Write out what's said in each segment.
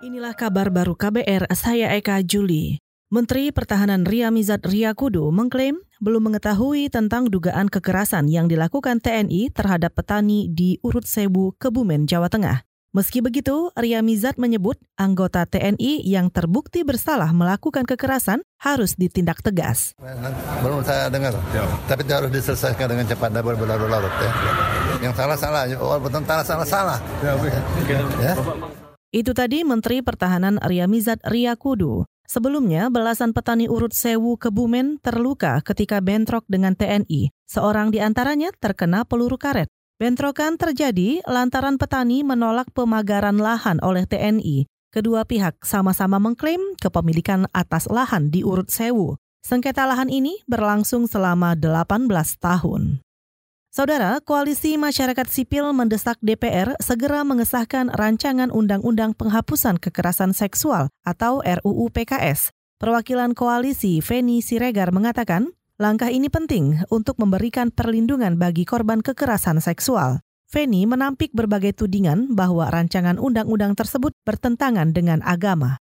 Inilah kabar baru KBR, saya Eka Juli. Menteri Pertahanan Ria Mizat Riakudu mengklaim belum mengetahui tentang dugaan kekerasan yang dilakukan TNI terhadap petani di Urut Sebu, Kebumen, Jawa Tengah. Meski begitu, Ria Mizat menyebut anggota TNI yang terbukti bersalah melakukan kekerasan harus ditindak tegas. Belum saya dengar, ya. tapi harus diselesaikan dengan cepat dan berlarut-larut ya. Yang salah-salah, oh, tentara salah-salah. Ya, ya. Itu tadi Menteri Pertahanan Ria Mizat Riakudu. Sebelumnya, belasan petani urut Sewu Kebumen terluka ketika bentrok dengan TNI. Seorang di antaranya terkena peluru karet. Bentrokan terjadi lantaran petani menolak pemagaran lahan oleh TNI. Kedua pihak sama-sama mengklaim kepemilikan atas lahan di urut Sewu. Sengketa lahan ini berlangsung selama 18 tahun. Saudara, Koalisi Masyarakat Sipil mendesak DPR segera mengesahkan rancangan Undang-Undang Penghapusan Kekerasan Seksual atau RUU PKS. Perwakilan koalisi Feni Siregar mengatakan, langkah ini penting untuk memberikan perlindungan bagi korban kekerasan seksual. Feni menampik berbagai tudingan bahwa rancangan undang-undang tersebut bertentangan dengan agama.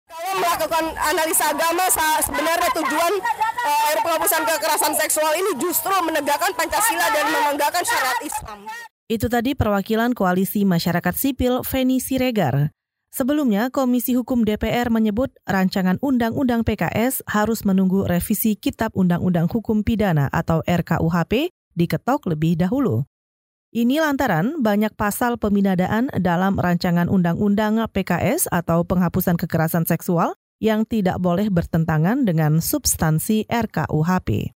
Melakukan analisa agama, sebenarnya tujuan uh, penghapusan kekerasan seksual ini justru menegakkan Pancasila dan menegakkan syariat Islam. Itu tadi perwakilan Koalisi Masyarakat Sipil Feni Siregar. Sebelumnya, Komisi Hukum DPR menyebut rancangan Undang-Undang PKS harus menunggu revisi Kitab Undang-Undang Hukum Pidana atau RKUHP diketok lebih dahulu. Ini lantaran banyak pasal peminadaan dalam rancangan undang-undang PKS atau penghapusan kekerasan seksual yang tidak boleh bertentangan dengan substansi RKUHP.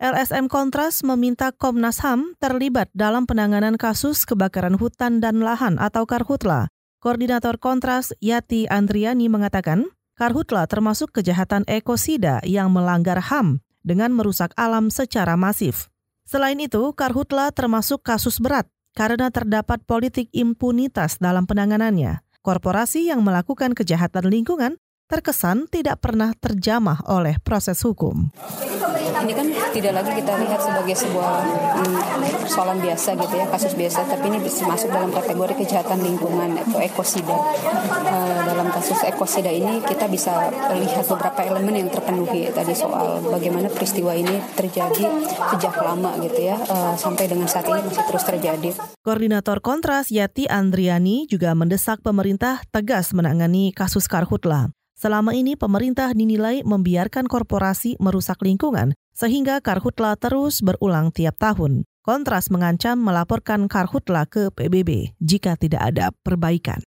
LSM Kontras meminta Komnas HAM terlibat dalam penanganan kasus kebakaran hutan dan lahan atau Karhutla. Koordinator Kontras Yati Andriani mengatakan, Karhutla termasuk kejahatan ekosida yang melanggar HAM dengan merusak alam secara masif. Selain itu, karhutla termasuk kasus berat karena terdapat politik impunitas dalam penanganannya. Korporasi yang melakukan kejahatan lingkungan terkesan tidak pernah terjamah oleh proses hukum. Ini kan tidak lagi kita lihat sebagai sebuah hmm, persoalan biasa gitu ya, kasus biasa, tapi ini bisa masuk dalam kategori kejahatan lingkungan atau ekosida. Uh, dalam kasus ekosida ini kita bisa lihat beberapa elemen yang terpenuhi tadi soal bagaimana peristiwa ini terjadi sejak lama gitu ya, uh, sampai dengan saat ini masih terus terjadi. Koordinator Kontras Yati Andriani juga mendesak pemerintah tegas menangani kasus karhutla. Selama ini pemerintah dinilai membiarkan korporasi merusak lingkungan sehingga karhutla terus berulang tiap tahun. Kontras mengancam melaporkan karhutla ke PBB jika tidak ada perbaikan.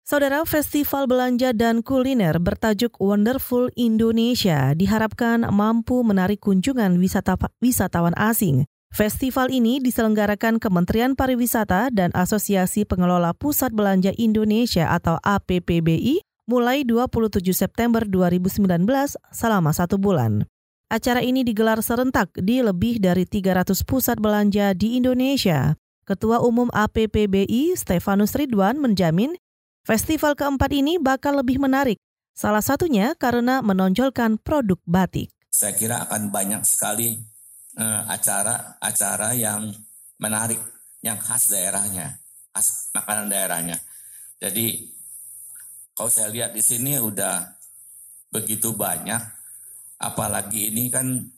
Saudara Festival Belanja dan Kuliner bertajuk Wonderful Indonesia diharapkan mampu menarik kunjungan wisata, wisatawan asing. Festival ini diselenggarakan Kementerian Pariwisata dan Asosiasi Pengelola Pusat Belanja Indonesia atau APPBI mulai 27 September 2019 selama satu bulan. Acara ini digelar serentak di lebih dari 300 pusat belanja di Indonesia. Ketua Umum APPBI Stefanus Ridwan menjamin festival keempat ini bakal lebih menarik. Salah satunya karena menonjolkan produk batik. Saya kira akan banyak sekali acara-acara uh, yang menarik, yang khas daerahnya, khas makanan daerahnya. Jadi kalau saya lihat di sini udah begitu banyak, apalagi ini kan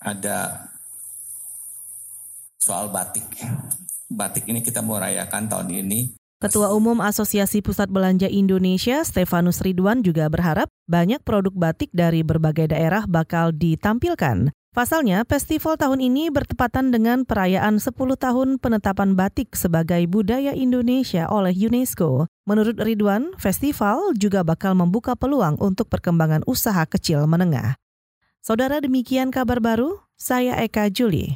ada soal batik. Batik ini kita mau rayakan tahun ini. Ketua Umum Asosiasi Pusat Belanja Indonesia, Stefanus Ridwan juga berharap banyak produk batik dari berbagai daerah bakal ditampilkan. Pasalnya, festival tahun ini bertepatan dengan perayaan 10 tahun penetapan batik sebagai budaya Indonesia oleh UNESCO. Menurut Ridwan, festival juga bakal membuka peluang untuk perkembangan usaha kecil menengah. Saudara demikian kabar baru, saya Eka Juli.